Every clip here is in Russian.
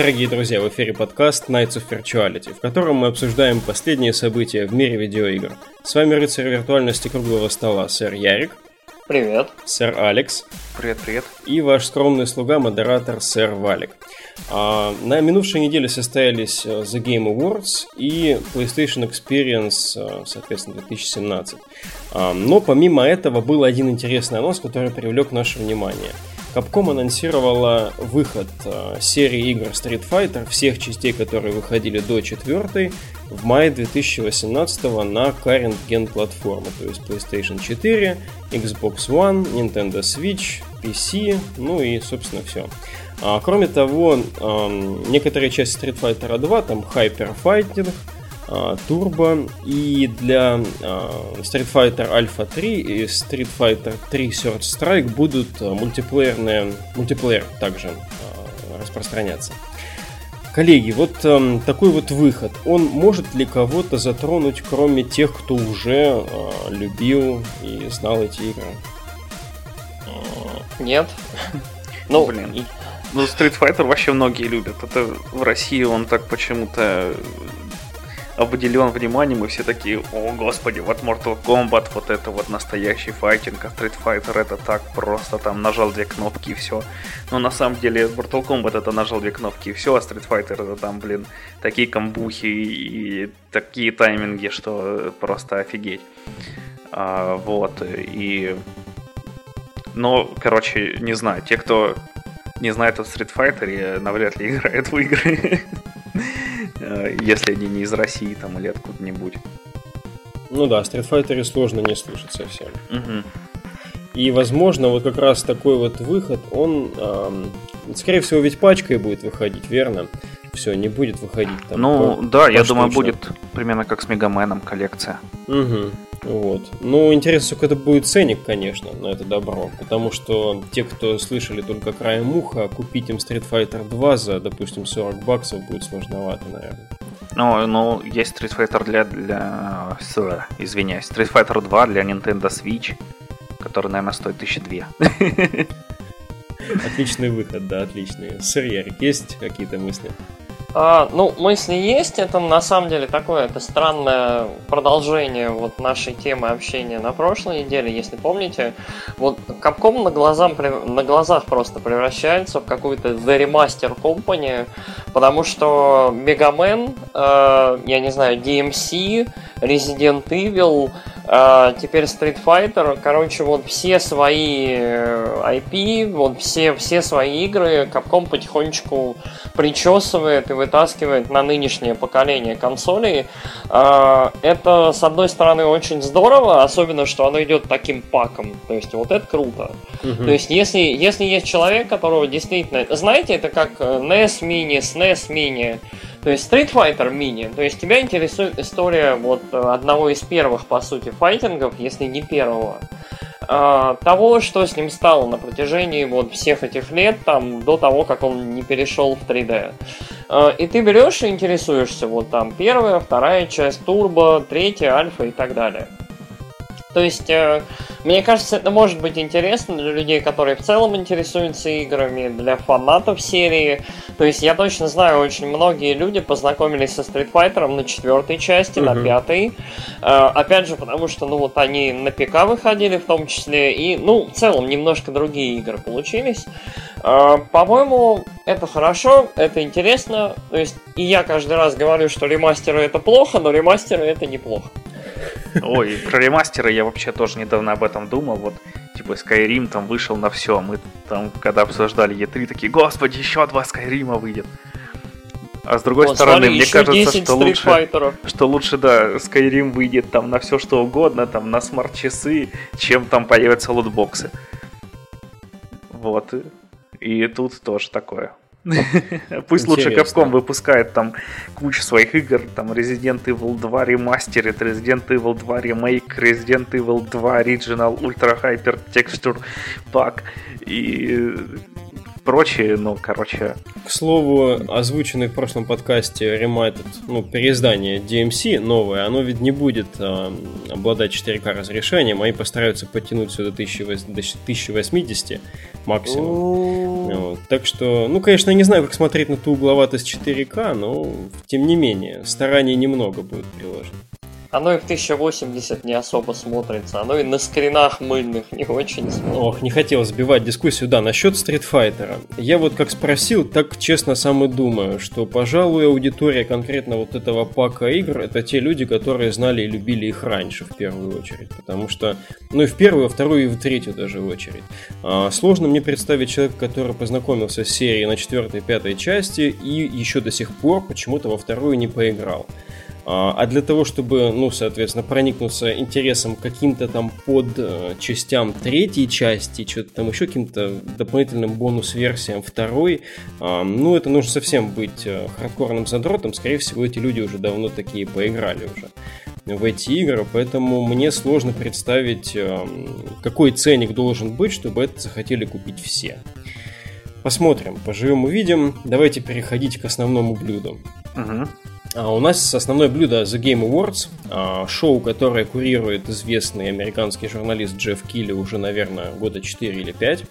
Дорогие друзья, в эфире подкаст Nights of Virtuality, в котором мы обсуждаем последние события в мире видеоигр. С вами рыцарь виртуальности круглого стола, сэр Ярик. Привет. Сэр Алекс. Привет, привет. И ваш скромный слуга, модератор, сэр Валик. А, на минувшей неделе состоялись э, The Game Awards и PlayStation Experience, э, соответственно, 2017. А, но помимо этого был один интересный анонс, который привлек наше внимание – Capcom анонсировала выход э, серии игр Street Fighter, всех частей, которые выходили до четвертой, в мае 2018 на current gen платформы, то есть PlayStation 4, Xbox One, Nintendo Switch, PC, ну и, собственно, все. А, кроме того, э, некоторые части Street Fighter 2, там Hyper Fighting, Turbo и для Street Fighter Alpha 3 и Street Fighter 3 Third Strike будут мультиплеерные, мультиплеер также распространяться. Коллеги, вот э, такой вот выход, он может ли кого-то затронуть, кроме тех, кто уже э, любил и знал эти игры? Нет. Ну, блин. Ну, Street Fighter вообще многие любят. Это в России он так почему-то обделен вниманием, и все такие, о господи, вот Mortal Kombat, вот это вот настоящий файтинг, а Street Fighter это так просто, там нажал две кнопки и все. Но на самом деле Mortal Kombat это нажал две кнопки и все, а Street Fighter это там, блин, такие камбухи и такие тайминги, что просто офигеть. А, вот, и... Но, короче, не знаю, те, кто не знает о Street Fighter, навряд ли играют в игры. Э, если они не из России там или откуда-нибудь. Ну да, Street Fighter сложно не слышать совсем. Угу. И, возможно, вот как раз такой вот выход, он, эм, скорее всего, ведь пачкой будет выходить, верно? Все, не будет выходить там. Ну, по, да, я думаю, будет примерно как с Мегаменом коллекция. Угу. Вот. Ну, интересно, сколько это будет ценник, конечно, на это добро. Потому что те, кто слышали только краем уха, купить им Street Fighter 2 за, допустим, 40 баксов будет сложновато, наверное. Ну, ну, есть Street Fighter для, для... Извиняюсь, Street Fighter 2 для Nintendo Switch, который, наверное, стоит 1002. Отличный выход, да, отличный. Сыр Ярик, есть какие-то мысли? А, ну, мысли есть, это на самом деле такое, это странное продолжение вот нашей темы общения на прошлой неделе, если помните. Вот Capcom на, глазам, на глазах просто превращается в какую-то The Remaster Company, потому что Мегамен, э, я не знаю, DMC, Resident Evil, а, теперь Street Fighter, короче, вот все свои IP, э, вот все, все свои игры Capcom потихонечку причесывает и вытаскивает на нынешнее поколение консолей. Это, с одной стороны, очень здорово, особенно, что оно идет таким паком. То есть, вот это круто. Угу. То есть, если, если есть человек, которого действительно... Знаете, это как NES Mini, SNES Mini. То есть Street Fighter Mini, то есть тебя интересует история вот одного из первых, по сути, файтингов, если не первого. А, того, что с ним стало на протяжении вот всех этих лет, там, до того, как он не перешел в 3D. А, и ты берешь и интересуешься, вот там, первая, вторая часть, турбо, третья, альфа и так далее. То есть, э, мне кажется, это может быть интересно для людей, которые в целом интересуются играми, для фанатов серии. То есть, я точно знаю, очень многие люди познакомились со Street Fighter на четвертой части, uh-huh. на пятой. Э, опять же, потому что, ну, вот они на ПК выходили в том числе, и, ну, в целом, немножко другие игры получились. Э, по-моему, это хорошо, это интересно. То есть, и я каждый раз говорю, что ремастеры это плохо, но ремастеры это неплохо. Ой, про ремастеры я вообще тоже недавно об этом думал. Вот, типа, Skyrim там вышел на все. Мы там, когда обсуждали E3, такие, господи, еще два Скайрима выйдет. А с другой вот, стороны, смотри, мне кажется, что лучше, что лучше, да, Skyrim выйдет там на все что угодно, там на смарт-часы, чем там появятся лутбоксы. Вот. И тут тоже такое. Пусть лучше Capcom выпускает там кучу своих игр, там Resident Evil 2 Remastered, Resident Evil 2 Remake, Resident Evil 2 Original Ultra Hyper Texture Pack и прочее, ну, короче... К слову, озвученный в прошлом подкасте ремайтед, ну, переиздание DMC новое, оно ведь не будет э, обладать 4К разрешением, они постараются подтянуть все до 1080 максимум. Вот. Так что, ну, конечно, я не знаю, как смотреть на ту угловатость 4К, но, тем не менее, стараний немного будет приложено. Оно и в 1080 не особо смотрится, оно и на скринах мыльных не очень смотрится. Ох, не хотел сбивать дискуссию. Да, насчет Street Fighter. Я вот как спросил, так честно сам и думаю, что, пожалуй, аудитория конкретно вот этого пака игр, это те люди, которые знали и любили их раньше, в первую очередь. Потому что, ну и в первую, во вторую и в третью даже очередь. А, сложно мне представить человека, который познакомился с серией на четвертой пятой части и еще до сих пор почему-то во вторую не поиграл. А, а для того, чтобы, ну, соответственно, проникнуться интересом каким-то там под э, частям третьей части, что-то там еще каким-то дополнительным бонус-версиям второй, а, ну, это нужно совсем быть э, хардкорным задротом. Скорее всего, эти люди уже давно такие поиграли уже в эти игры, поэтому мне сложно представить, э, какой ценник должен быть, чтобы это захотели купить все. Посмотрим, поживем увидим. Давайте переходить к основному блюду. Угу. А у нас основное блюдо The Game Awards, а, шоу, которое курирует известный американский журналист Джефф Килли уже, наверное, года 4 или 5.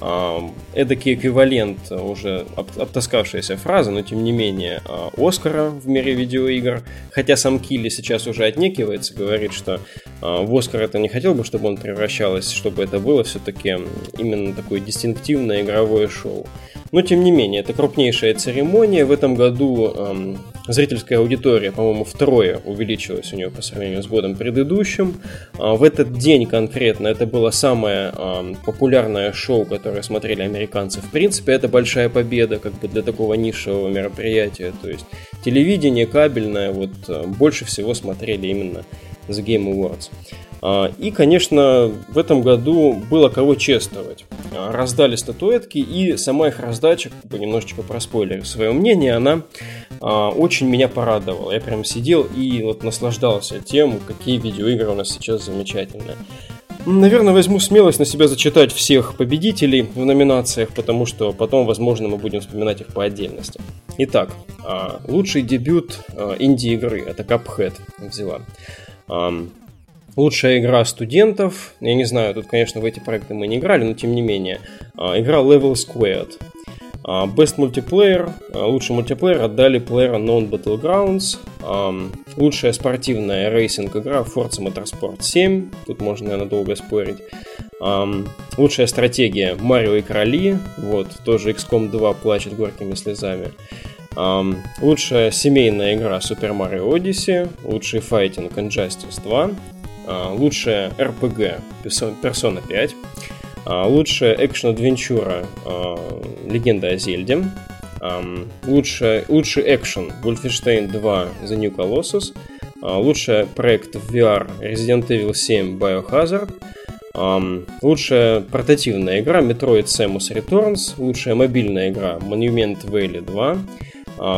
А, эдакий эквивалент, уже обтаскавшаяся фраза, но тем не менее, Оскара в мире видеоигр. Хотя сам Килли сейчас уже отнекивается, говорит, что в Оскар это не хотел бы, чтобы он превращалось, чтобы это было все-таки именно такое дистинктивное игровое шоу. Но тем не менее, это крупнейшая церемония. В этом году зрительская аудитория, по-моему, втрое увеличилась у нее по сравнению с годом предыдущим. А в этот день конкретно это было самое популярное шоу, которое смотрели американцы. В принципе, это большая победа как бы для такого нишевого мероприятия. То есть телевидение кабельное вот э, больше всего смотрели именно The Game Awards. А, и, конечно, в этом году было кого чествовать. А, раздали статуэтки, и сама их раздача, как бы немножечко проспойлерю свое мнение, она а, очень меня порадовала. Я прям сидел и вот наслаждался тем, какие видеоигры у нас сейчас замечательные. Наверное, возьму смелость на себя зачитать всех победителей в номинациях, потому что потом, возможно, мы будем вспоминать их по отдельности. Итак, лучший дебют инди-игры, это Cuphead взяла. Лучшая игра студентов. Я не знаю, тут, конечно, в эти проекты мы не играли, но тем не менее. А, игра Level Squared. А, Best Multiplayer. А, лучший мультиплеер отдали Player Non Battlegrounds. Лучшая спортивная racing игра Forza Motorsport 7. Тут можно, наверное, долго спорить. Лучшая стратегия Марио и Кролики. Вот, тоже XCOM 2 плачет горькими слезами. Лучшая семейная игра Super Mario Odyssey. Лучший файтинг Injustice 2. А, лучшая RPG Persona 5, а, лучшая action-adventure а, Легенда о Зельде, лучшая, лучший экшен Wolfenstein 2 The New Colossus, лучший проект в VR Resident Evil 7 Biohazard, лучшая портативная игра Metroid Samus Returns, лучшая мобильная игра Monument Valley 2,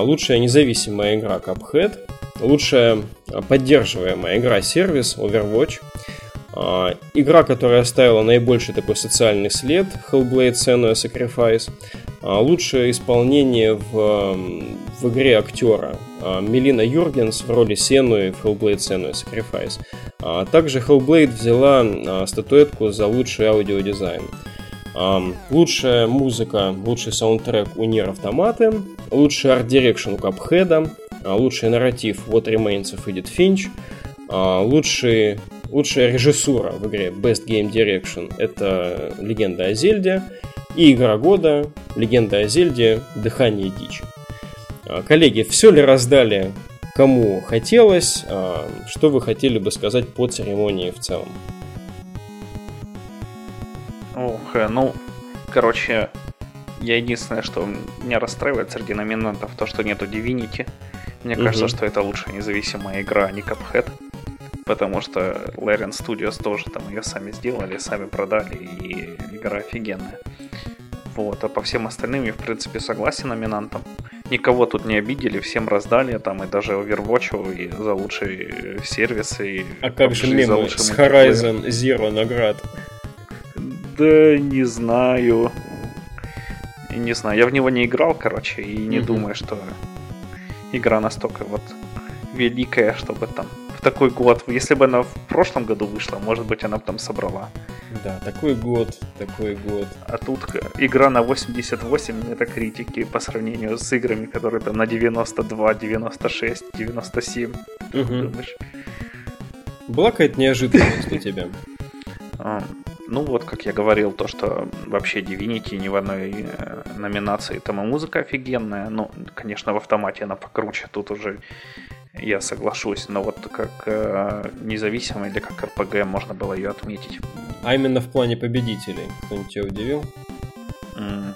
лучшая независимая игра Cuphead, лучшая поддерживаемая игра-сервис Overwatch, а, игра, которая оставила наибольший такой социальный след, Hellblade Senua Sacrifice, а, лучшее исполнение в, в игре актера а, Мелина Юргенс в роли Сенуи в Hellblade Senua's Sacrifice. Также Hellblade взяла статуэтку за лучший аудиодизайн. Лучшая музыка, лучший саундтрек у Nier Автоматы, лучший art direction у Cuphead а, а, лучший нарратив What Remains of Edith Finch, а, лучший, лучшая режиссура в игре Best Game Direction это Легенда о Зельде, и игра года Легенда о Зельде Дыхание дичи. А, коллеги, все ли раздали кому хотелось? Что вы хотели бы сказать по церемонии в целом? Ох, э, ну, короче, я единственное, что меня расстраивает среди номинантов, то, что нету Divinity. Мне угу. кажется, что это лучшая независимая игра, а не Cuphead. Потому что Larian Studios тоже там ее сами сделали, сами продали, и игра офигенная. Вот, а по всем остальным я, в принципе, согласен номинантам. Никого тут не обидели, всем раздали, там и даже Overwatch и за лучший сервис, и А как же мемы с Horizon Zero наград? Да не знаю. не знаю, я в него не играл, короче, и не mm-hmm. думаю, что игра настолько вот великая, чтобы там в такой год, если бы она в прошлом году вышла, может быть, она бы там собрала. Да, такой год, такой год. А тут игра на 88 это критики по сравнению с играми, которые там на 92, 96, 97. Угу. Думаешь? Была какая-то неожиданность для тебя? Ну вот, как я говорил, то, что вообще Divinity ни в одной э, номинации там и музыка офигенная. Ну, конечно, в автомате она покруче, тут уже я соглашусь. Но вот как э, независимый или как РПГ можно было ее отметить. А именно в плане победителей. Кто-нибудь тебя удивил? Mm,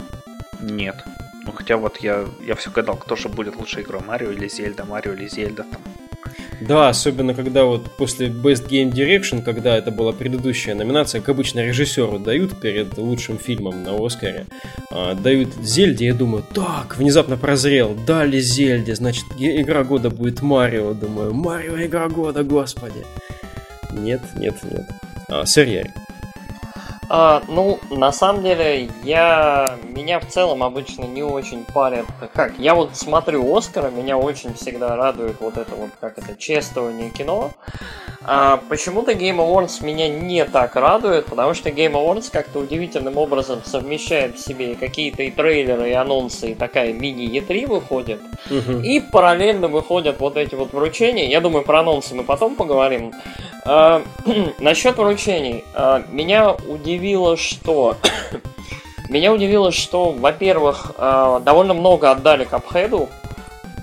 нет. Ну хотя вот я, я все гадал, кто же будет лучшей игрой, Марио или Зельда, Марио или Зельда там. Да, особенно когда вот после Best Game Direction, когда это была предыдущая номинация, как обычно режиссеру дают перед лучшим фильмом на Оскаре, а, дают Зельде, я думаю, так, внезапно прозрел, дали Зельде, значит, игра года будет Марио, думаю, Марио игра года, господи. Нет, нет, нет. А, сэр. А, ну, на самом деле, я меня в целом обычно не очень парят. Как? Я вот смотрю Оскара, меня очень всегда радует вот это вот, как это, чествование кино. А, почему-то Game Awards меня не так радует, потому что Game Awards как-то удивительным образом совмещает в себе какие-то и трейлеры, и анонсы, и такая мини-E3 выходит. Угу. И параллельно выходят вот эти вот вручения. Я думаю, про анонсы мы потом поговорим. А, насчет вручений. А, меня удивило, что... меня удивило, что, во-первых, а, довольно много отдали Капхеду.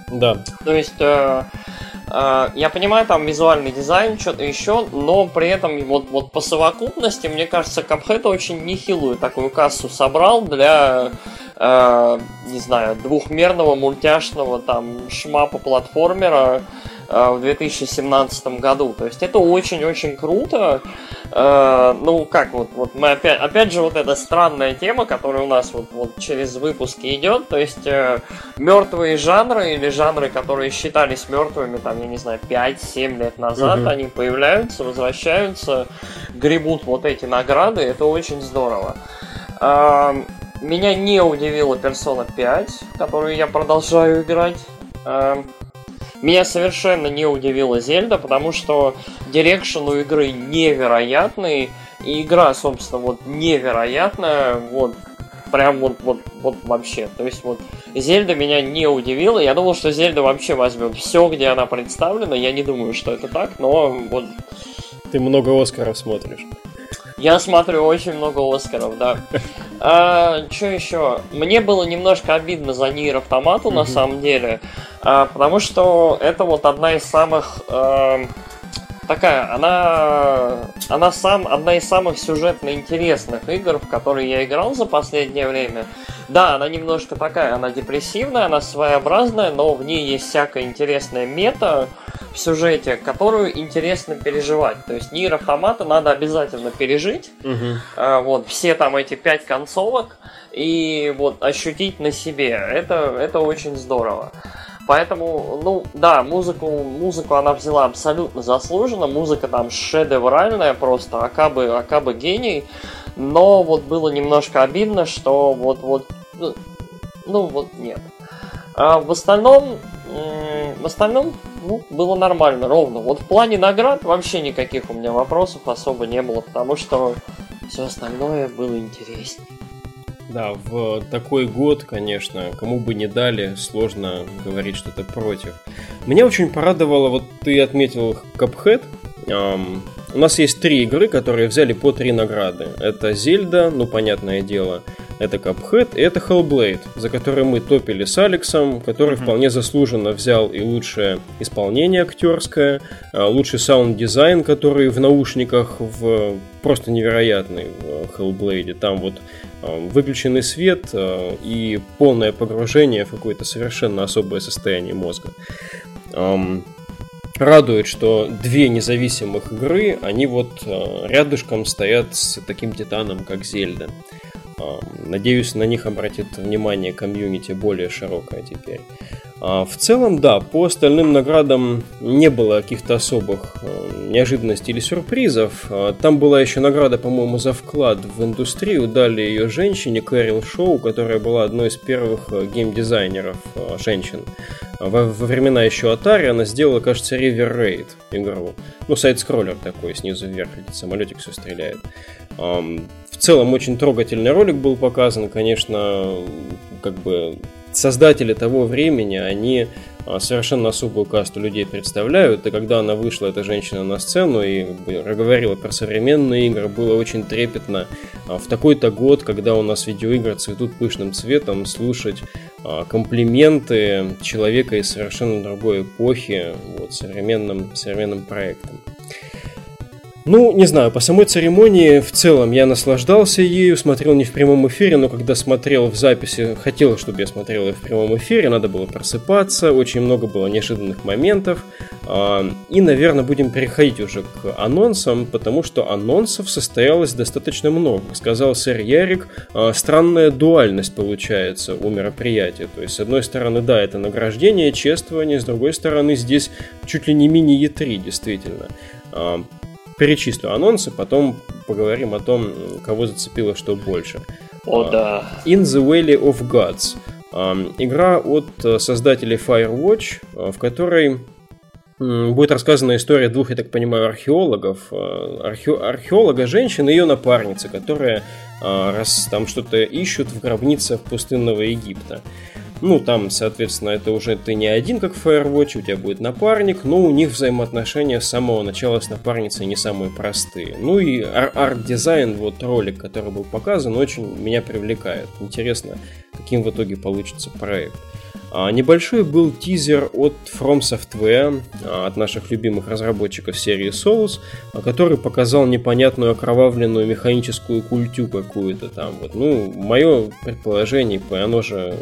Да. То есть... А, а, я понимаю, там визуальный дизайн, что-то еще, но при этом вот, вот по совокупности, мне кажется, Cuphead очень нехилую такую кассу собрал для, э, не знаю, двухмерного мультяшного там шмапа платформера, Э, в 2017 году. То есть это очень-очень круто. Э, ну, как вот, вот мы опять, опять же, вот эта странная тема, которая у нас вот, вот через выпуски идет. То есть э, мертвые жанры или жанры, которые считались мертвыми, там, я не знаю, 5-7 лет назад, угу. они появляются, возвращаются, гребут вот эти награды. Это очень здорово. Меня не удивила Persona 5, которую я продолжаю играть. Меня совершенно не удивила Зельда, потому что direction у игры невероятный, и игра, собственно, вот невероятная, вот прям вот, вот, вот вообще. То есть вот Зельда меня не удивила. Я думал, что Зельда вообще возьмет все, где она представлена. Я не думаю, что это так, но вот... Ты много Оскаров смотришь. Я смотрю очень много Оскаров, да. А, что еще? Мне было немножко обидно за Nier Автомату, на самом деле, а, потому что это вот одна из самых... А, такая, она, она сам, одна из самых сюжетно интересных игр, в которые я играл за последнее время. Да, она немножко такая, она депрессивная, она своеобразная, но в ней есть всякая интересная мета, в сюжете, которую интересно переживать. То есть Нир Автомата надо обязательно пережить. Угу. Вот, все там эти пять концовок и вот ощутить на себе. Это, это очень здорово. Поэтому, ну, да, музыку, музыку она взяла абсолютно заслуженно. Музыка там шедевральная просто, акабы, акабы гений. Но вот было немножко обидно, что вот, вот, ну, ну вот нет. А в остальном, в остальном, ну, было нормально, ровно. Вот в плане наград вообще никаких у меня вопросов особо не было, потому что все остальное было интереснее. Да, в такой год, конечно, кому бы не дали, сложно говорить что-то против. Меня очень порадовало, вот ты отметил Cuphead. Эм, у нас есть три игры, которые взяли по три награды. Это Зельда, ну, понятное дело, это Cuphead и это Hellblade, за который мы топили с Алексом, который mm-hmm. вполне заслуженно взял и лучшее исполнение актерское, а, лучший саунд-дизайн, который в наушниках в просто невероятный в Hellblade. Там вот а, выключенный свет а, и полное погружение в какое-то совершенно особое состояние мозга. Радует, что две независимых игры, они вот рядышком стоят с таким титаном, как Зельда. Надеюсь, на них обратит внимание комьюнити более широкое теперь. А в целом, да, по остальным наградам не было каких-то особых э, неожиданностей или сюрпризов. А там была еще награда, по-моему, за вклад в индустрию. Дали ее женщине Кэрил Шоу, которая была одной из первых э, геймдизайнеров э, женщин. Во, во времена еще Atari она сделала, кажется, River Raid игру. Ну, сайт-скроллер такой, снизу вверх, самолетик все стреляет. В целом, очень трогательный ролик был показан, конечно, как бы создатели того времени, они а, совершенно особую касту людей представляют, и когда она вышла, эта женщина, на сцену и говорила про современные игры, было очень трепетно а, в такой-то год, когда у нас видеоигры цветут пышным цветом, слушать а, комплименты человека из совершенно другой эпохи вот, современным, современным проектом. Ну, не знаю, по самой церемонии в целом я наслаждался ею, смотрел не в прямом эфире, но когда смотрел в записи, хотел, чтобы я смотрел ее в прямом эфире, надо было просыпаться, очень много было неожиданных моментов. А, и, наверное, будем переходить уже к анонсам, потому что анонсов состоялось достаточно много. Сказал сэр Ярик, а, странная дуальность получается у мероприятия. То есть, с одной стороны, да, это награждение, чествование, с другой стороны, здесь чуть ли не мини-Е3, действительно. А, перечислю анонсы, потом поговорим о том, кого зацепило что больше. О, а, да. In the Valley of Gods. Игра от э, создателей Firewatch, э, в которой будет рассказана история двух, я так понимаю, археологов. Э, архе... Археолога женщины и ее напарницы, которые раз там что-то ищут в гробницах пустынного Египта. Ну, там, соответственно, это уже ты не один, как в Firewatch, у тебя будет напарник, но у них взаимоотношения с самого начала с напарницей не самые простые. Ну и арт-дизайн, вот ролик, который был показан, очень меня привлекает. Интересно, каким в итоге получится проект. А, небольшой был тизер от From Software, а, от наших любимых разработчиков серии Souls, а, который показал непонятную окровавленную механическую культю какую-то там. Вот. Ну, мое предположение, оно же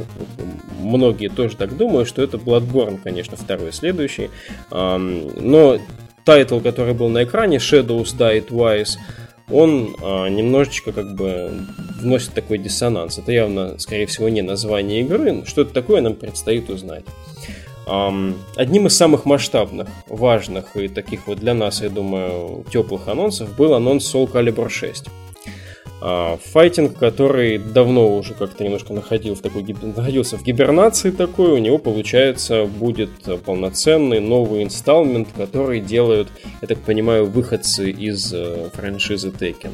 многие тоже так думают, что это Bloodborne, конечно, второй следующий. Но title, который был на экране, Shadows Die Twice, он а, немножечко как бы вносит такой диссонанс. Это явно, скорее всего, не название игры. Что это такое, нам предстоит узнать. Um, одним из самых масштабных, важных и таких вот для нас, я думаю, теплых анонсов был анонс Soul Calibur 6. А, файтинг, который давно уже как-то немножко находил такой, находился в гибернации такой, у него, получается, будет полноценный новый инсталмент, который делают, я так понимаю, выходцы из э, франшизы Tekken.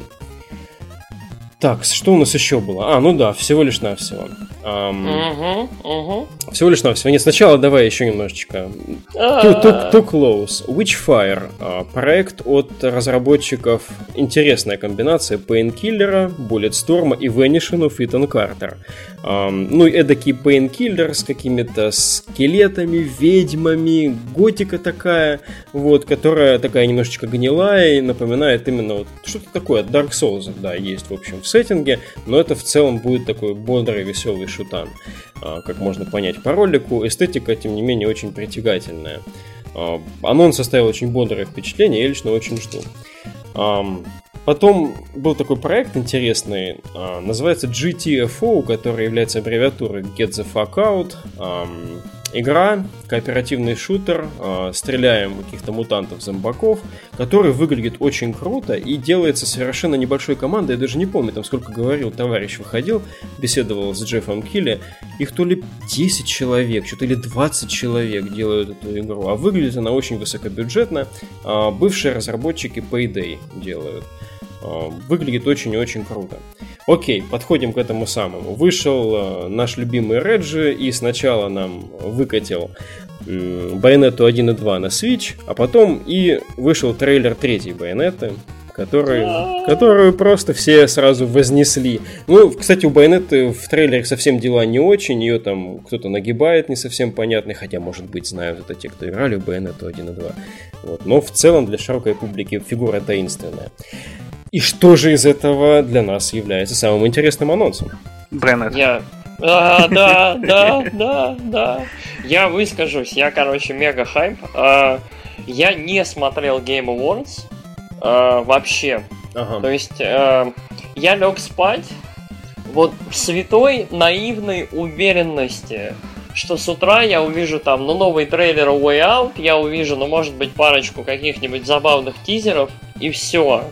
Так, что у нас еще было? А, ну да, всего лишь навсего. Um, угу, угу. Всего лишь навсего. Нет, сначала давай еще немножечко. Too, too, too Close. Witchfire. А, проект от разработчиков. Интересная комбинация Painkiller, Bulletstorm и Vanishing of Ethan Carter. Um, ну, эдакий Painkiller с какими-то скелетами, ведьмами, готика такая, вот, которая такая немножечко гнилая и напоминает именно вот что-то такое Dark Souls, да, есть, в общем, в сеттинге, но это в целом будет такой бодрый, веселый шутан, а, как можно понять по ролику. Эстетика, тем не менее, очень притягательная. А, анонс составил очень бодрое впечатление, я лично очень жду. Потом был такой проект интересный, а, называется GTFO, который является аббревиатурой Get the Fuck Out. Игра, кооперативный шутер, э, стреляем каких-то мутантов-зомбаков, который выглядит очень круто и делается совершенно небольшой командой. Я даже не помню, там сколько говорил, товарищ выходил, беседовал с Джеффом Килли. Их то ли 10 человек, что-то или 20 человек делают эту игру. А выглядит она очень высокобюджетно. Э, бывшие разработчики Payday делают. Э, выглядит очень и очень круто. Окей, подходим к этому самому. Вышел э, наш любимый Реджи и сначала нам выкатил Байонету 1 и 2 на Switch, а потом и вышел трейлер третьей Байонеты, который, которую просто все сразу вознесли. Ну, кстати, у Байонеты в трейлере совсем дела не очень, ее там кто-то нагибает не совсем понятный, хотя, может быть, знают это те, кто играли в Байонету 1 и 2. Вот. Но в целом для широкой публики фигура таинственная. И что же из этого для нас является самым интересным анонсом? Бреннет. Я... А, да, да, да, да. Я выскажусь. Я, короче, мега хайп. А, я не смотрел Game Awards а, вообще. Ага. То есть а, я лег спать вот в святой наивной уверенности, что с утра я увижу там, ну, новый трейлер Way Out, я увижу, ну, может быть, парочку каких-нибудь забавных тизеров, и все.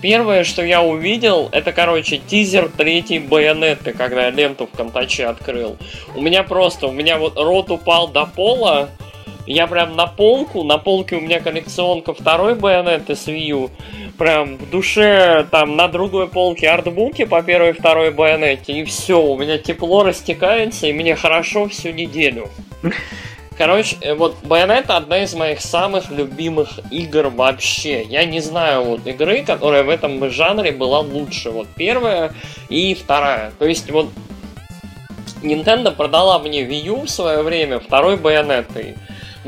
Первое, что я увидел, это, короче, тизер третьей байонеты, когда я ленту в Контаче открыл. У меня просто, у меня вот рот упал до пола, я прям на полку, на полке у меня коллекционка второй байонеты с Wii прям в душе, там, на другой полке артбуки по первой и второй байонете, и все, у меня тепло растекается, и мне хорошо всю неделю. Короче, э, вот Bayonetta одна из моих самых любимых игр вообще. Я не знаю вот игры, которая в этом жанре была лучше. Вот первая и вторая. То есть вот Nintendo продала мне Wii U в свое время второй Bayonetta.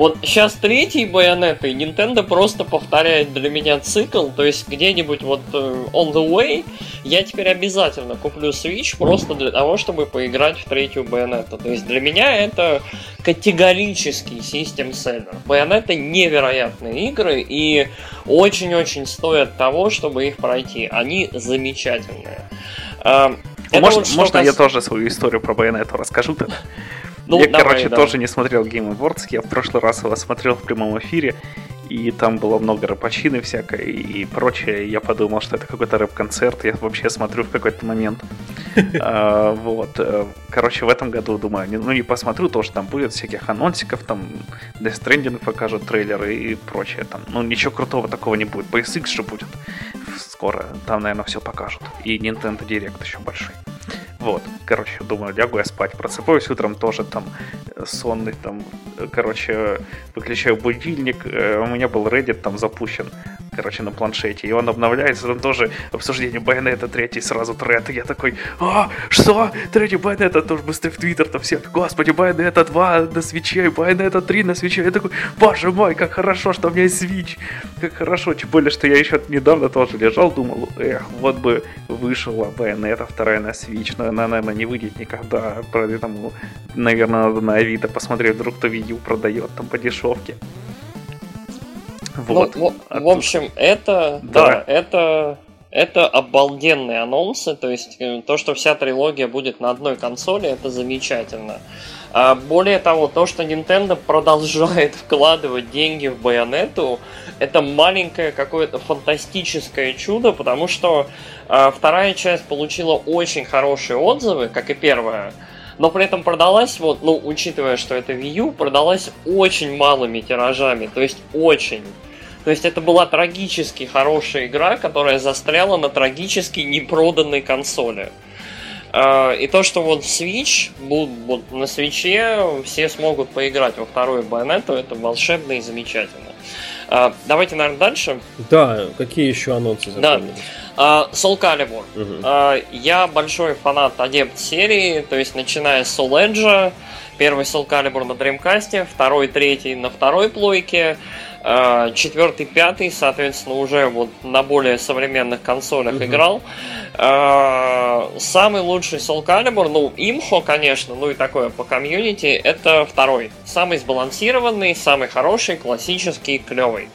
Вот сейчас третий байонет, и Nintendo просто повторяет для меня цикл, то есть где-нибудь вот э, on the way я теперь обязательно куплю Switch просто для того, чтобы поиграть в третью байонету. То есть для меня это категорический систем селлер. Байонеты невероятные игры и очень-очень стоят того, чтобы их пройти. Они замечательные. А, можно, можно я тоже свою историю про байонету расскажу тогда? Ну, я, давай, короче, давай. тоже не смотрел Game Awards. Я в прошлый раз его смотрел в прямом эфире. И там было много рэпачины всякой и прочее. Я подумал, что это какой-то рэп-концерт. Я вообще смотрю в какой-то момент. А, вот. Э, короче, в этом году, думаю, ну не посмотрю, тоже там будет всяких анонсиков, там Death Stranding покажут трейлеры и прочее. Там, ну ничего крутого такого не будет. PSX же будет скоро. Там, наверное, все покажут. И Nintendo Direct еще большой. Вот, короче, думаю, лягу я спать. Просыпаюсь утром тоже там э, сонный, там, э, короче, выключаю будильник. Э, у меня был Reddit там запущен, короче, на планшете. И он обновляется, там тоже обсуждение Байонета третий, сразу тред. И я такой, а, что? Третий Байонета, тоже быстрее в Твиттер там все, господи, Байонета 2 на свече, Байонета 3 на свече. Я такой, боже мой, как хорошо, что у меня есть свич. Как хорошо, тем более, что я еще недавно тоже лежал, думал, эх, вот бы вышла Байонета вторая на свич, но она, наверное, не выйдет никогда. Поэтому, наверное, надо на Авито посмотреть, вдруг кто Wii U продает там по дешевке. Вот. Ну, в, в общем, это, да. да, это это обалденные анонсы, то есть э, то, что вся трилогия будет на одной консоли, это замечательно. А более того, то, что Nintendo продолжает вкладывать деньги в Байонету, это маленькое какое-то фантастическое чудо, потому что а, вторая часть получила очень хорошие отзывы, как и первая. Но при этом продалась, вот, ну, учитывая, что это Wii U, продалась очень малыми тиражами, то есть очень. То есть это была трагически хорошая игра, которая застряла на трагически непроданной консоли. А, и то, что вот Switch, вот на свече все смогут поиграть во вторую байонету, это волшебно и замечательно. А, давайте, наверное, дальше. Да, какие еще анонсы запомнились? Да. Uh, Soul Calibur. Uh-huh. Uh, я большой фанат адепт серии, то есть начиная с Soul Edge, первый Soul Calibur на Dreamcast, второй, третий на второй плойке, а, четвертый, пятый, соответственно, уже вот на более современных консолях угу. играл. А, самый лучший Soul Calibur, ну, имхо, конечно, ну и такое по комьюнити, это второй. Самый сбалансированный, самый хороший, классический, клевый.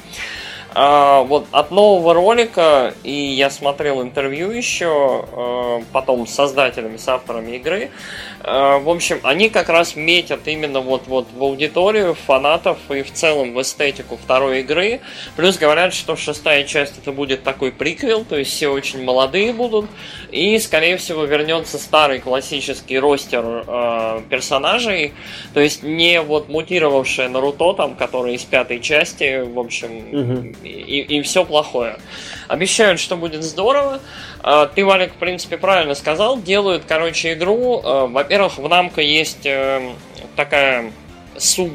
А, вот от нового ролика, и я смотрел интервью еще, а, потом с создателями, с авторами игры, а, в общем, они как раз метят именно вот, вот в аудиторию фанатов и в целом в эстетику второй игры. Плюс говорят, что шестая часть это будет такой приквел, то есть все очень молодые будут. И, скорее всего, вернется старый классический ростер э, персонажей. То есть не вот мутировавшая Наруто, там, который из пятой части, в общем, угу. и, и все плохое. Обещают, что будет здорово. Э, ты, Валик, в принципе, правильно сказал. Делают, короче, игру. Э, во-первых, в Намко есть э, такая суб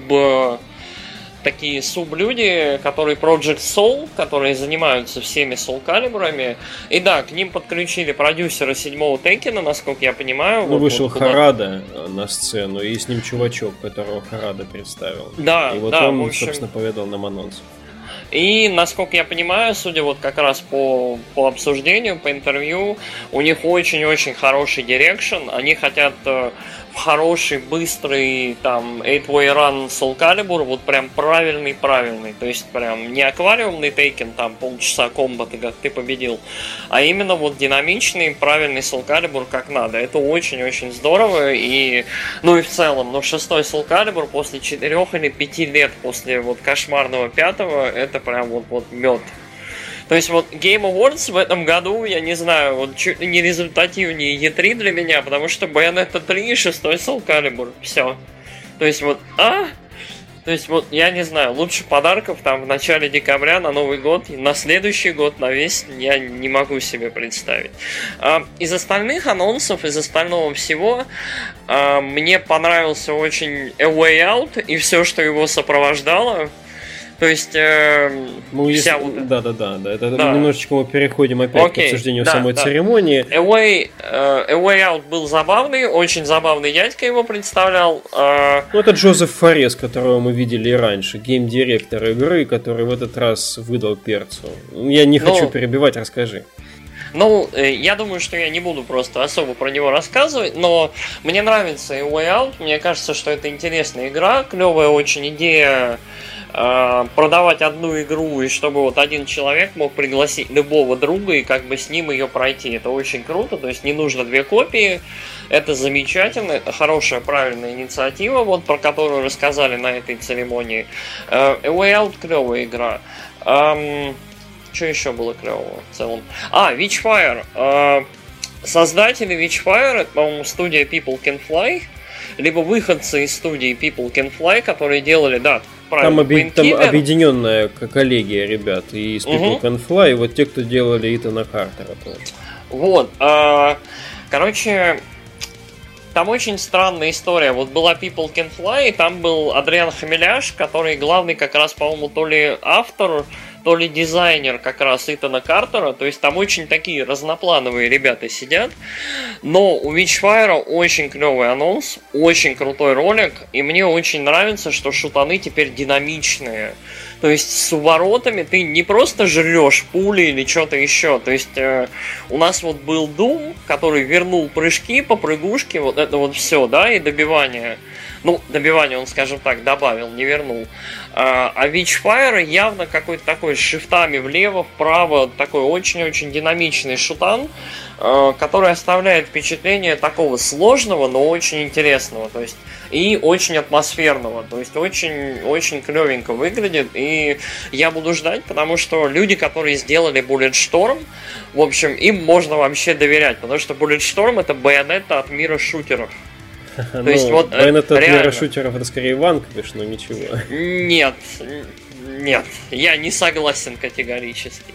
такие сублюди, которые Project Soul, которые занимаются всеми Soulcalibur ами. И да, к ним подключили продюсера седьмого Tekken а, насколько я понимаю. Ну, вот, вышел вот, Харада на сцену, и с ним чувачок, которого Харада представил. Да, И вот да, он, общем... собственно, поведал нам анонс. И, насколько я понимаю, судя вот как раз по, по обсуждению, по интервью, у них очень-очень хороший direction. Они хотят э, хороший, быстрый, там, 8-way run Soul Calibur, вот прям правильный-правильный. То есть прям не аквариумный тейкен, там, полчаса комбата, как ты победил, а именно вот динамичный, правильный Soul Calibur как надо. Это очень-очень здорово. И, ну и в целом, но шестой Soul Calibur после четырех или пяти лет после вот кошмарного пятого, это прям вот, вот мед. То есть вот Game Awards в этом году, я не знаю, вот чуть не результативнее E3 для меня, потому что Bayonetta 3 и 6 Soul Calibur. Все. То есть вот, а? То есть вот, я не знаю, лучше подарков там в начале декабря на Новый год, на следующий год, на весь, я не могу себе представить. А, из остальных анонсов, из остального всего, а, мне понравился очень A Way Out и все, что его сопровождало. То есть э, ну, вся если, вот... Да, да, да, да. Это да. немножечко мы переходим опять okay, к обсуждению да, самой да. церемонии. Away, uh, Away Out был забавный, очень забавный дядька его представлял. Uh... Ну, это Джозеф Форес, которого мы видели и раньше, гейм-директор игры, который в этот раз выдал перцу. Я не хочу ну... перебивать, расскажи. Ну, э, я думаю, что я не буду просто особо про него рассказывать, но мне нравится и Way Out. Мне кажется, что это интересная игра, клевая очень идея Э, продавать одну игру, и чтобы вот один человек мог пригласить любого друга и как бы с ним ее пройти. Это очень круто, то есть не нужно две копии. Это замечательно, это хорошая, правильная инициатива, вот про которую рассказали на этой церемонии. Uh, Way Out клевая игра. Um, что еще было клевого в целом? А, Witchfire. Uh, создатели Witchfire, это, по-моему, студия People Can Fly, либо выходцы из студии People Can Fly, которые делали, да, там, оби- там объединенная коллегия ребят и из People угу. Can Fly, и вот те, кто делали Итана Хартера тоже. Вот. Э, короче, там очень странная история. Вот была People Can Fly, и там был Адриан Хамеляш, который главный как раз, по-моему, то ли автор, то ли дизайнер как раз Итана Картера, то есть там очень такие разноплановые ребята сидят, но у Witchfire очень клевый анонс, очень крутой ролик, и мне очень нравится, что шутаны теперь динамичные. То есть с уворотами ты не просто жрешь пули или что-то еще. То есть э, у нас вот был Doom, который вернул прыжки по прыгушке, вот это вот все, да, и добивание. Ну, добивание он, скажем так, добавил, не вернул. А, а Witchfire явно какой-то такой с шифтами влево, вправо, такой очень-очень динамичный шутан, а, который оставляет впечатление такого сложного, но очень интересного, то есть и очень атмосферного, то есть очень, очень клевенько выглядит, и я буду ждать, потому что люди, которые сделали Bulletstorm, в общем, им можно вообще доверять, потому что Bulletstorm это байонета от мира шутеров. То ну, есть вот Bayonetta э, реально... шутеров это скорее ванквиш, но ничего. Нет, нет, я не согласен категорически.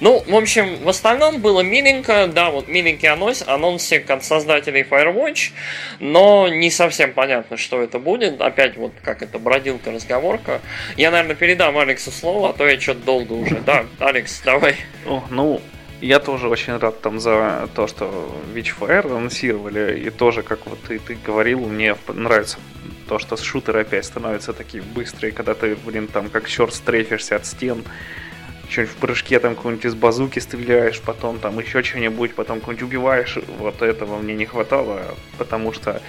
Ну, в общем, в остальном было миленько, да, вот миленький анонс, анонсик от создателей Firewatch, но не совсем понятно, что это будет. Опять вот как это бродилка, разговорка. Я, наверное, передам Алексу слово, а то я что-то долго уже. Да, Алекс, давай. О, ну, я тоже очень рад там за то, что Witchfire анонсировали, и тоже, как вот ты, ты говорил, мне нравится то, что шутеры опять становятся такие быстрые, когда ты, блин, там как черт стрейфишься от стен, что-нибудь в прыжке там какой-нибудь из базуки стреляешь, потом там еще что-нибудь, потом какой-нибудь убиваешь. Вот этого мне не хватало, потому что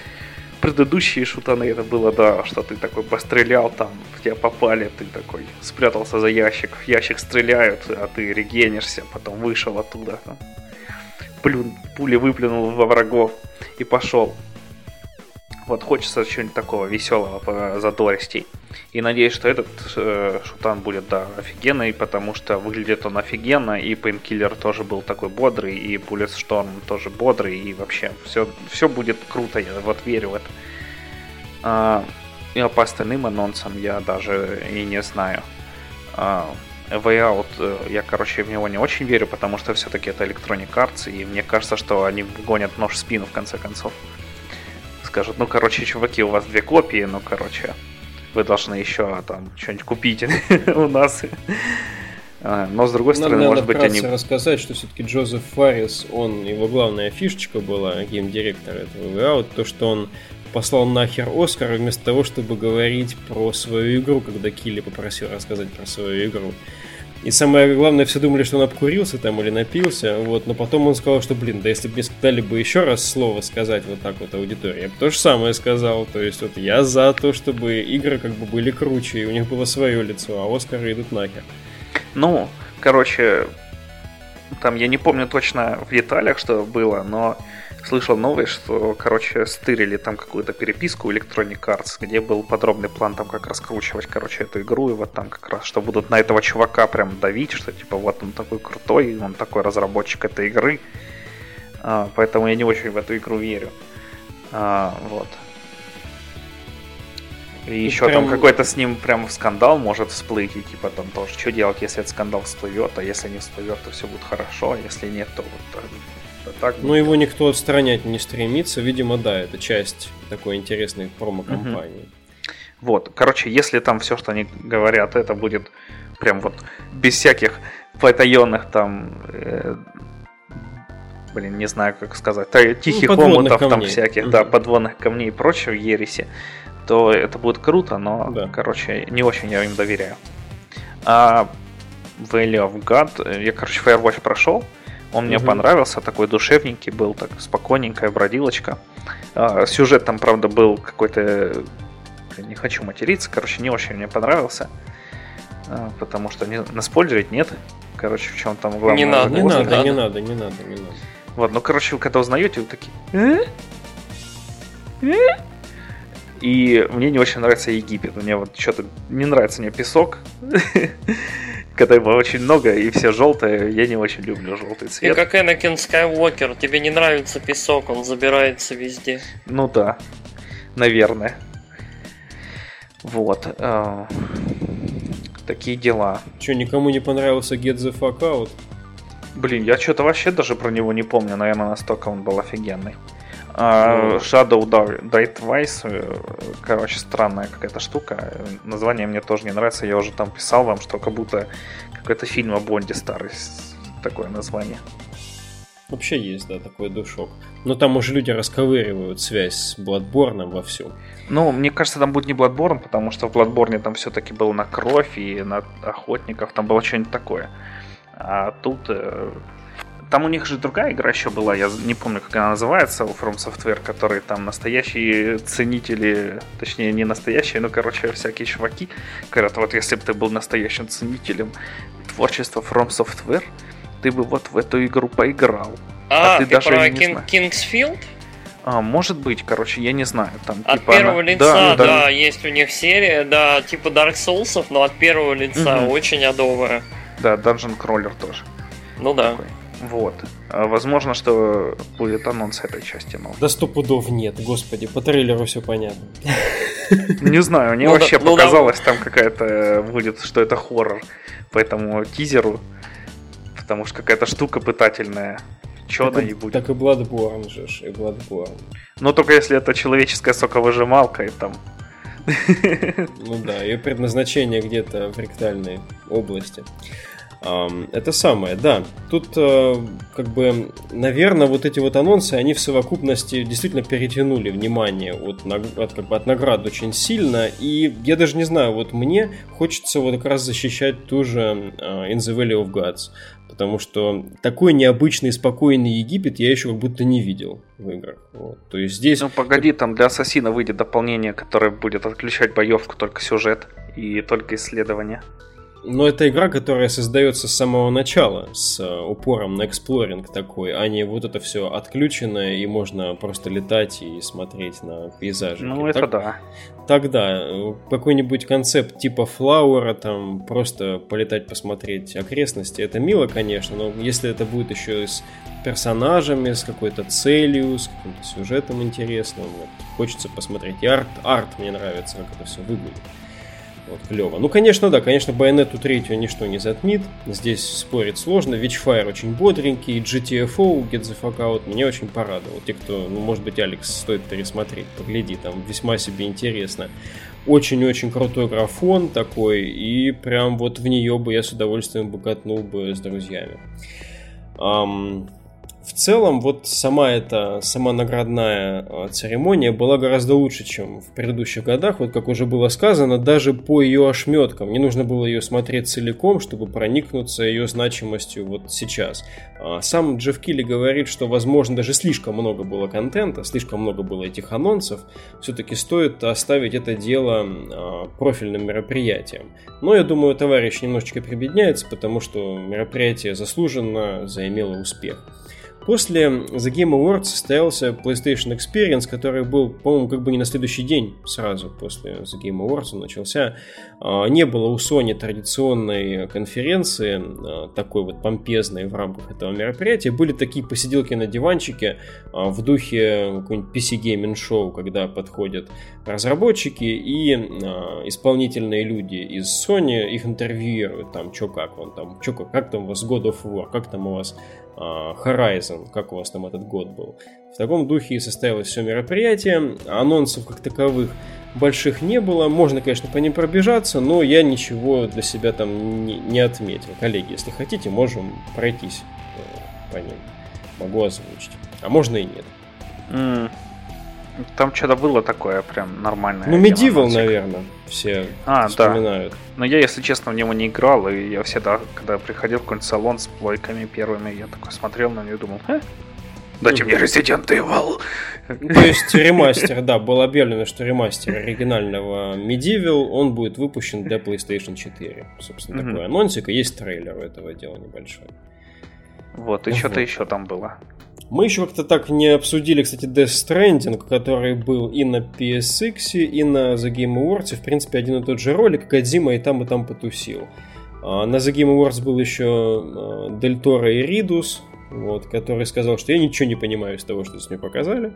предыдущие шутаны это было, да, что ты такой пострелял, там, в тебя попали, ты такой спрятался за ящик, в ящик стреляют, а ты регенишься, потом вышел оттуда, там, плюн, пули выплюнул во врагов и пошел. Вот хочется чего-нибудь такого веселого по задористей. И надеюсь, что этот э, шутан будет, да, офигенный, потому что выглядит он офигенно, и Painkiller тоже был такой бодрый, и Bulletstorm тоже бодрый, и вообще все, все будет круто, я вот верю в это. А, и по остальным анонсам я даже и не знаю. А, Way Out, э, я, короче, в него не очень верю, потому что все-таки это Electronic Arts, и мне кажется, что они гонят нож в спину в конце концов скажут, ну, короче, чуваки, у вас две копии, ну, короче, вы должны еще там что-нибудь купить у нас. А, но с другой стороны, Нам может быть, они... рассказать, что все-таки Джозеф Фаррис, он, его главная фишечка была, гейм-директор этого Way то, что он послал нахер Оскар вместо того, чтобы говорить про свою игру, когда Килли попросил рассказать про свою игру. И самое главное, все думали, что он обкурился там или напился, вот, но потом он сказал, что, блин, да если бы мне дали бы еще раз слово сказать вот так вот аудитории, я бы то же самое сказал, то есть вот я за то, чтобы игры как бы были круче, и у них было свое лицо, а Оскары идут нахер. Ну, короче, там я не помню точно в деталях, что было, но слышал новость, что, короче, стырили там какую-то переписку Electronic Arts, где был подробный план там, как раскручивать, короче, эту игру, и вот там как раз, что будут на этого чувака прям давить, что типа вот он такой крутой, он такой разработчик этой игры, а, поэтому я не очень в эту игру верю. А, вот. И еще прям... там какой-то с ним прям скандал может всплыть, и типа там тоже, что делать, если этот скандал всплывет, а если не всплывет, то все будет хорошо, а если нет, то вот так. Но его никто отстранять не стремится. Видимо, да, это часть такой интересной промо-компании. Угу. Вот, короче, если там все, что они говорят, это будет прям вот без всяких потаенных там э, блин, не знаю, как сказать, тихих ну, омутов там всяких, mm-hmm. да, подводных камней и прочего ереси, то это будет круто, но, да. короче, не очень я им доверяю. А Valley of God, я, короче, Firewatch прошел, он мне угу. понравился, такой душевненький был, так спокойненькая бродилочка. А, сюжет там, правда, был какой-то... Не хочу материться, короче, не очень мне понравился. А, потому что не, наспойлерить нет. Короче, в чем там главное... Не надо, не надо, не надо, не надо, не надо. Вот, ну, короче, вы когда узнаете, вы такие... «Э? Э?» И мне не очень нравится Египет. Мне вот что-то не нравится мне песок. когда его очень много и все желтые, я не очень люблю желтый цвет. И как Энакин Скайуокер, тебе не нравится песок, он забирается везде. Ну да, наверное. Вот. Э, такие дела. Че, никому не понравился Get the Fuck Out? Блин, я что-то вообще даже про него не помню, наверное, настолько он был офигенный. Uh, Shadow Die Twice, э, короче, странная какая-то штука. Название мне тоже не нравится. Я уже там писал вам, что как будто какой-то фильм о Бонде старый. Такое название. Вообще есть, да, такой душок. Но там уже люди расковыривают связь с Bloodborne вовсю. Ну, мне кажется, там будет не Bloodborne, потому что в Bloodborne там все-таки был на кровь и на охотников, там было что-нибудь такое. А тут э, там у них же другая игра еще была, я не помню, как она называется, у From Software, которые там настоящие ценители, точнее не настоящие, но, короче, всякие чуваки говорят, вот если бы ты был настоящим ценителем творчества From Software, ты бы вот в эту игру поиграл. А, а ты, ты даже про King, Kingsfield? А, может быть, короче, я не знаю. Там, от типа, первого она... лица, да, да, да, есть у них серия, да, типа Dark Souls, но от первого лица угу. очень адовая. Да, Dungeon Crawler тоже. Ну да. Такой. Вот. А возможно, что будет анонс этой части. Но... Да сто пудов нет, господи, по трейлеру все понятно. Не знаю, мне ну вообще ну показалось там какая-то будет, что это хоррор по этому тизеру. Потому что какая-то штука пытательная. Че она и будет? Так и Bloodborne же, и Bloodborne. Но только если это человеческая соковыжималка и там ну да, ее предназначение где-то в ректальной области. Это самое, да. Тут э, как бы, наверное, вот эти вот анонсы, они в совокупности действительно перетянули внимание от, от, как бы, от наград очень сильно. И я даже не знаю, вот мне хочется вот как раз защищать ту же uh, In the Valley of Gods. Потому что такой необычный спокойный Египет я еще как будто не видел в играх. Вот. То есть здесь... Ну погоди, там для Ассасина выйдет дополнение, которое будет отключать боевку только сюжет и только исследование. Но это игра, которая создается с самого начала, с э, упором на эксплоринг такой, а не вот это все отключено, и можно просто летать и смотреть на пейзажи. Ну, это так, да. Тогда э, какой-нибудь концепт типа флауэра, там просто полетать, посмотреть окрестности, это мило, конечно, но если это будет еще с персонажами, с какой-то целью, с каким-то сюжетом интересным, вот, хочется посмотреть. И арт, арт мне нравится, как это все выглядит. Вот, клево. Ну, конечно, да, конечно, байонету третью ничто не затмит. Здесь спорить сложно. Witchfire очень бодренький. GTFO, Get the Fuck Out, меня очень порадовал. Те, кто, ну, может быть, Алекс, стоит пересмотреть, погляди, там весьма себе интересно. Очень-очень крутой графон такой, и прям вот в нее бы я с удовольствием бы катнул бы с друзьями. Um, в целом, вот сама эта, сама наградная а, церемония была гораздо лучше, чем в предыдущих годах. Вот как уже было сказано, даже по ее ошметкам. Не нужно было ее смотреть целиком, чтобы проникнуться ее значимостью вот сейчас. А, сам Джефф Килли говорит, что, возможно, даже слишком много было контента, слишком много было этих анонсов. Все-таки стоит оставить это дело а, профильным мероприятием. Но я думаю, товарищ немножечко прибедняется, потому что мероприятие заслуженно заимело успех. После The Game Awards состоялся PlayStation Experience, который был, по-моему, как бы не на следующий день сразу после The Game Awards он начался. А, не было у Sony традиционной конференции, а, такой вот помпезной в рамках этого мероприятия. Были такие посиделки на диванчике а, в духе какой-нибудь PC Gaming Show, когда подходят разработчики и исполнительные люди из Sony их интервьюируют, там, что как он там, что как, как там у вас God of War, как там у вас Horizon, как у вас там этот год был. В таком духе и состоялось все мероприятие. Анонсов как таковых больших не было. Можно, конечно, по ним пробежаться, но я ничего для себя там не, не отметил. Коллеги, если хотите, можем пройтись э, по ним. Могу озвучить. А можно и нет. Mm. Там что-то было такое прям нормальное. Ну, Medieval, наверное, все а, вспоминают. Да. Но я, если честно, в него не играл, и я всегда, когда приходил в какой-нибудь салон с плойками первыми, я такой смотрел на нее и думал, э, Дайте мне Resident Evil. То есть ремастер, да, было объявлено, что ремастер оригинального Medieval, он будет выпущен для PlayStation 4. Собственно, mm-hmm. такой анонсик, и есть трейлер у этого дела небольшой. Вот, и вот. что-то еще там было. Мы еще как-то так не обсудили, кстати, Death Stranding, который был и на PSX, и на The Game Awards. В принципе, один и тот же ролик. Кадзима и там, и там потусил. А, на The Game Awards был еще Дель Торо и Ридус, вот, который сказал, что я ничего не понимаю из того, что с мне показали.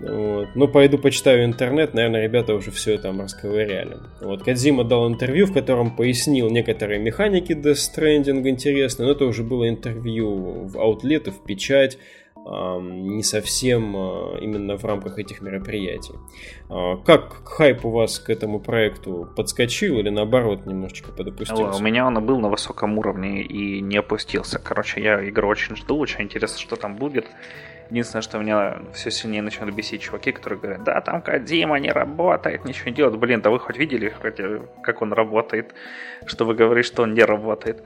Вот. Но пойду почитаю интернет, наверное, ребята уже все там расковыряли. Вот, Кадзима дал интервью, в котором пояснил некоторые механики Death Stranding интересные, но это уже было интервью в и в печать, не совсем а, именно в рамках этих мероприятий. А, как хайп у вас к этому проекту подскочил или наоборот немножечко подопустился? У меня он был на высоком уровне и не опустился. Короче, я игру очень жду, очень интересно, что там будет. Единственное, что меня все сильнее начинают бесить чуваки, которые говорят, да, там Кадима не работает, ничего не делает. Блин, да вы хоть видели, как он работает, что вы говорите, что он не работает.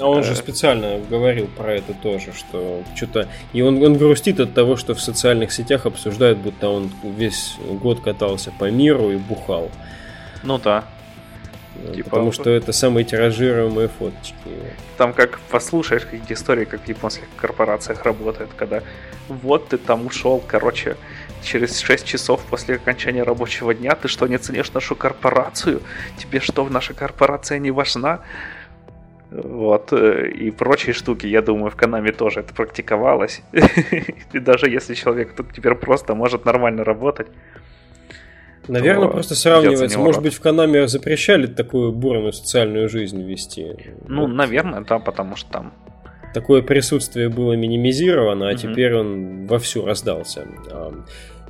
А он же специально говорил про это тоже, что что-то... И он, он грустит от того, что в социальных сетях обсуждают, будто он весь год катался по миру и бухал. Ну да. Типа... Потому что это самые тиражируемые фоточки. Там как послушаешь какие-то истории, как в японских корпорациях работают, когда вот ты там ушел, короче, через 6 часов после окончания рабочего дня, ты что, не ценишь нашу корпорацию? Тебе что, наша корпорация не важна? Вот, э, и прочие штуки, я думаю, в Канаме тоже это практиковалось. И даже если человек тут теперь просто может нормально работать. Наверное, просто сравнивается. Может быть, в Канаме запрещали такую бурную социальную жизнь вести. Ну, вот. наверное, да, потому что там такое присутствие было минимизировано, а угу. теперь он вовсю раздался.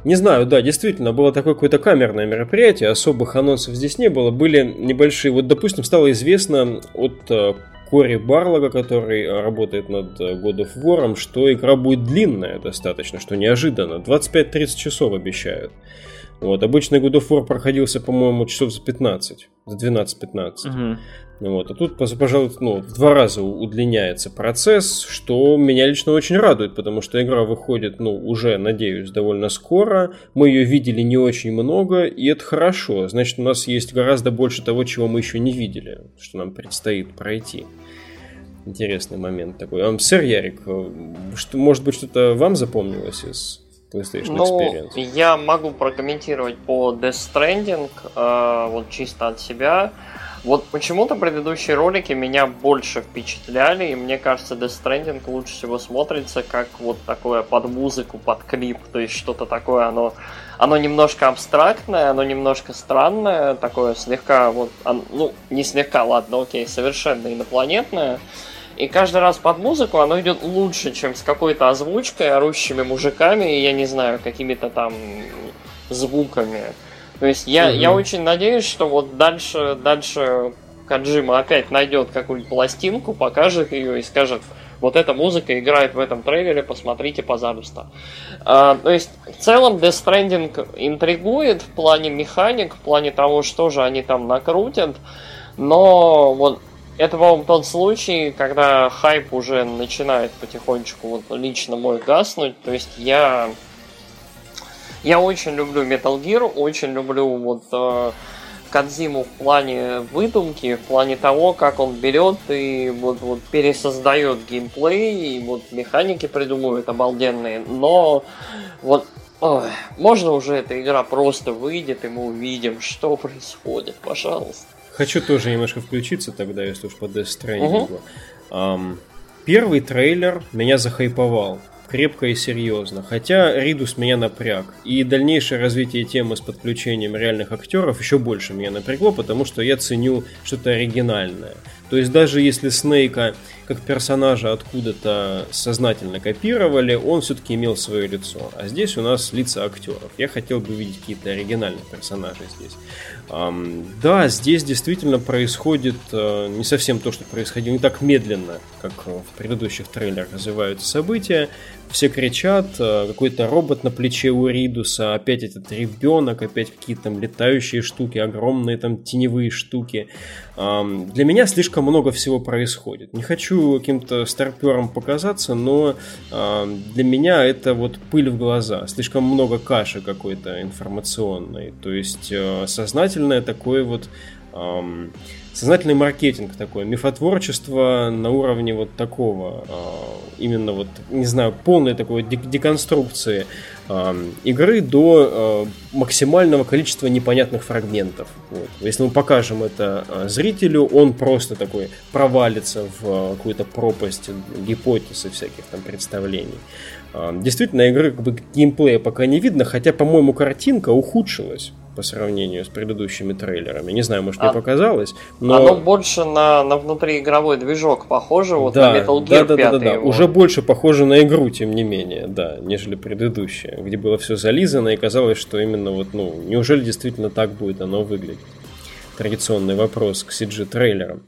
Не знаю, да, действительно, было такое какое-то камерное мероприятие, особых анонсов здесь не было, были небольшие, вот, допустим, стало известно от э, Кори Барлога, который работает над э, God of War, что игра будет длинная достаточно, что неожиданно, 25-30 часов обещают. Вот, обычно God of War проходился, по-моему, часов за 15, за 12-15. Угу. Вот, а тут, пожалуй, ну, в два раза удлиняется процесс, что меня лично очень радует, потому что игра выходит, ну, уже, надеюсь, довольно скоро. Мы ее видели не очень много, и это хорошо. Значит, у нас есть гораздо больше того, чего мы еще не видели, что нам предстоит пройти. Интересный момент такой. Сэр Ярик, э, что, может быть, что-то вам запомнилось из PlayStation ну, Experience? Я могу прокомментировать по Death Stranding, э, вот чисто от себя. Вот почему-то предыдущие ролики меня больше впечатляли, и мне кажется, Death Stranding лучше всего смотрится как вот такое под музыку, под клип, то есть что-то такое, оно, оно немножко абстрактное, оно немножко странное, такое слегка, вот, ну, не слегка, ладно, окей, совершенно инопланетное, и каждый раз под музыку оно идет лучше, чем с какой-то озвучкой, орущими мужиками, и я не знаю, какими-то там звуками. То есть я, угу. я очень надеюсь, что вот дальше, дальше Каджима опять найдет какую-нибудь пластинку, покажет ее и скажет, вот эта музыка играет в этом трейлере, посмотрите, пожалуйста. А, то есть, в целом, Death Stranding интригует в плане механик, в плане того, что же они там накрутят, но вот это, по-моему, тот случай, когда хайп уже начинает потихонечку вот лично мой гаснуть. То есть я я очень люблю Metal Gear, очень люблю вот э, Кадзиму в плане выдумки, в плане того, как он берет и вот, вот пересоздает геймплей, и вот механики придумывает обалденные, но вот ой, можно уже эта игра просто выйдет, и мы увидим, что происходит, пожалуйста. Хочу тоже немножко включиться тогда, если уж по Death Stranding. Угу. Um, первый трейлер меня захайповал крепко и серьезно. Хотя Ридус меня напряг. И дальнейшее развитие темы с подключением реальных актеров еще больше меня напрягло, потому что я ценю что-то оригинальное. То есть даже если Снейка как персонажа откуда-то сознательно копировали, он все-таки имел свое лицо. А здесь у нас лица актеров. Я хотел бы видеть какие-то оригинальные персонажи здесь. Да, здесь действительно происходит э, не совсем то, что происходило, не так медленно, как в предыдущих трейлерах развиваются события. Все кричат, э, какой-то робот на плече у Ридуса, опять этот ребенок, опять какие-то там летающие штуки, огромные там теневые штуки. Для меня слишком много всего происходит. Не хочу каким-то старпером показаться, но для меня это вот пыль в глаза. Слишком много каши какой-то информационной. То есть э, сознательное такое вот сознательный маркетинг такой, мифотворчество на уровне вот такого, а, именно вот, не знаю, полной такой деконструкции а, игры до а, максимального количества непонятных фрагментов. Вот. Если мы покажем это зрителю, он просто такой провалится в какую-то пропасть гипотез и всяких там представлений. Действительно, игры как бы геймплея пока не видно, хотя, по-моему, картинка ухудшилась по сравнению с предыдущими трейлерами. Не знаю, может, а, мне показалось, но... Оно больше на, на внутриигровой движок похоже, вот да, на Metal Gear да, да, 5 да, да, да. Уже больше похоже на игру, тем не менее, да, нежели предыдущая, где было все зализано и казалось, что именно вот, ну, неужели действительно так будет оно выглядеть? Традиционный вопрос к CG-трейлерам.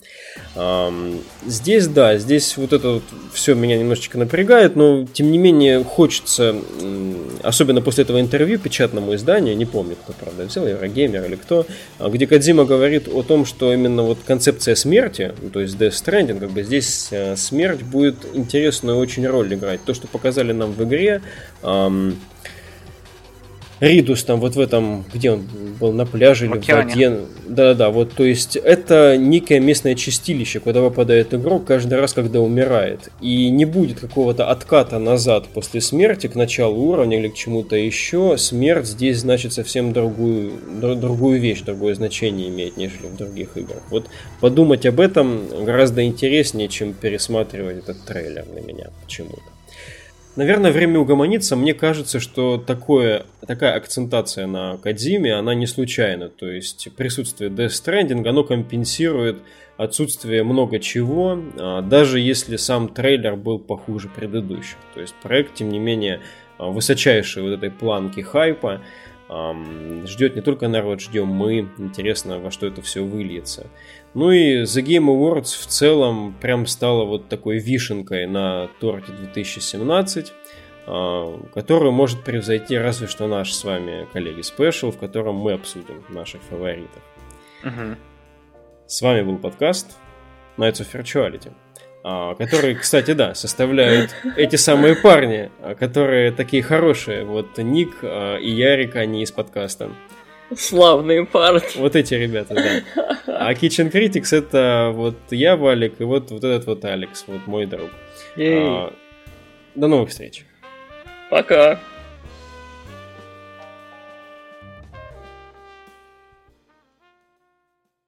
Здесь, да, здесь вот это вот все меня немножечко напрягает, но тем не менее хочется, особенно после этого интервью печатному изданию, не помню, кто, правда, взял, Еврогеймер или кто, а, где Кадзима говорит о том, что именно вот концепция смерти, ну, то есть Death Stranding, как бы здесь э, смерть будет интересную очень роль играть. То, что показали нам в игре, Ридус там вот в этом, где он был, на пляже или в воде. Да-да-да, вот, то есть это некое местное чистилище, куда попадает игрок каждый раз, когда умирает. И не будет какого-то отката назад после смерти к началу уровня или к чему-то еще. Смерть здесь значит совсем другую, другую вещь, другое значение имеет, нежели в других играх. Вот подумать об этом гораздо интереснее, чем пересматривать этот трейлер для меня почему-то. Наверное, время угомониться. Мне кажется, что такое, такая акцентация на Кадзиме, она не случайна. То есть присутствие Death Stranding, оно компенсирует отсутствие много чего, а, даже если сам трейлер был похуже предыдущих. То есть проект, тем не менее, а, высочайшей вот этой планки хайпа ждет не только народ, ждем мы. Интересно, во что это все выльется. Ну и The Game Awards в целом прям стала вот такой вишенкой на торте 2017, а, которую может превзойти разве что наш с вами коллеги спешл, в котором мы обсудим наших фаворитов. Угу. С вами был подкаст Nights of Virtuality, а, который, кстати, да, составляют эти самые парни, а, которые такие хорошие. Вот Ник и Ярик, они из подкаста. Славные парни. Вот эти ребята, да. А Kitchen Critics это вот я, Валик, и вот, вот этот вот Алекс, вот мой друг. А, до новых встреч. Пока.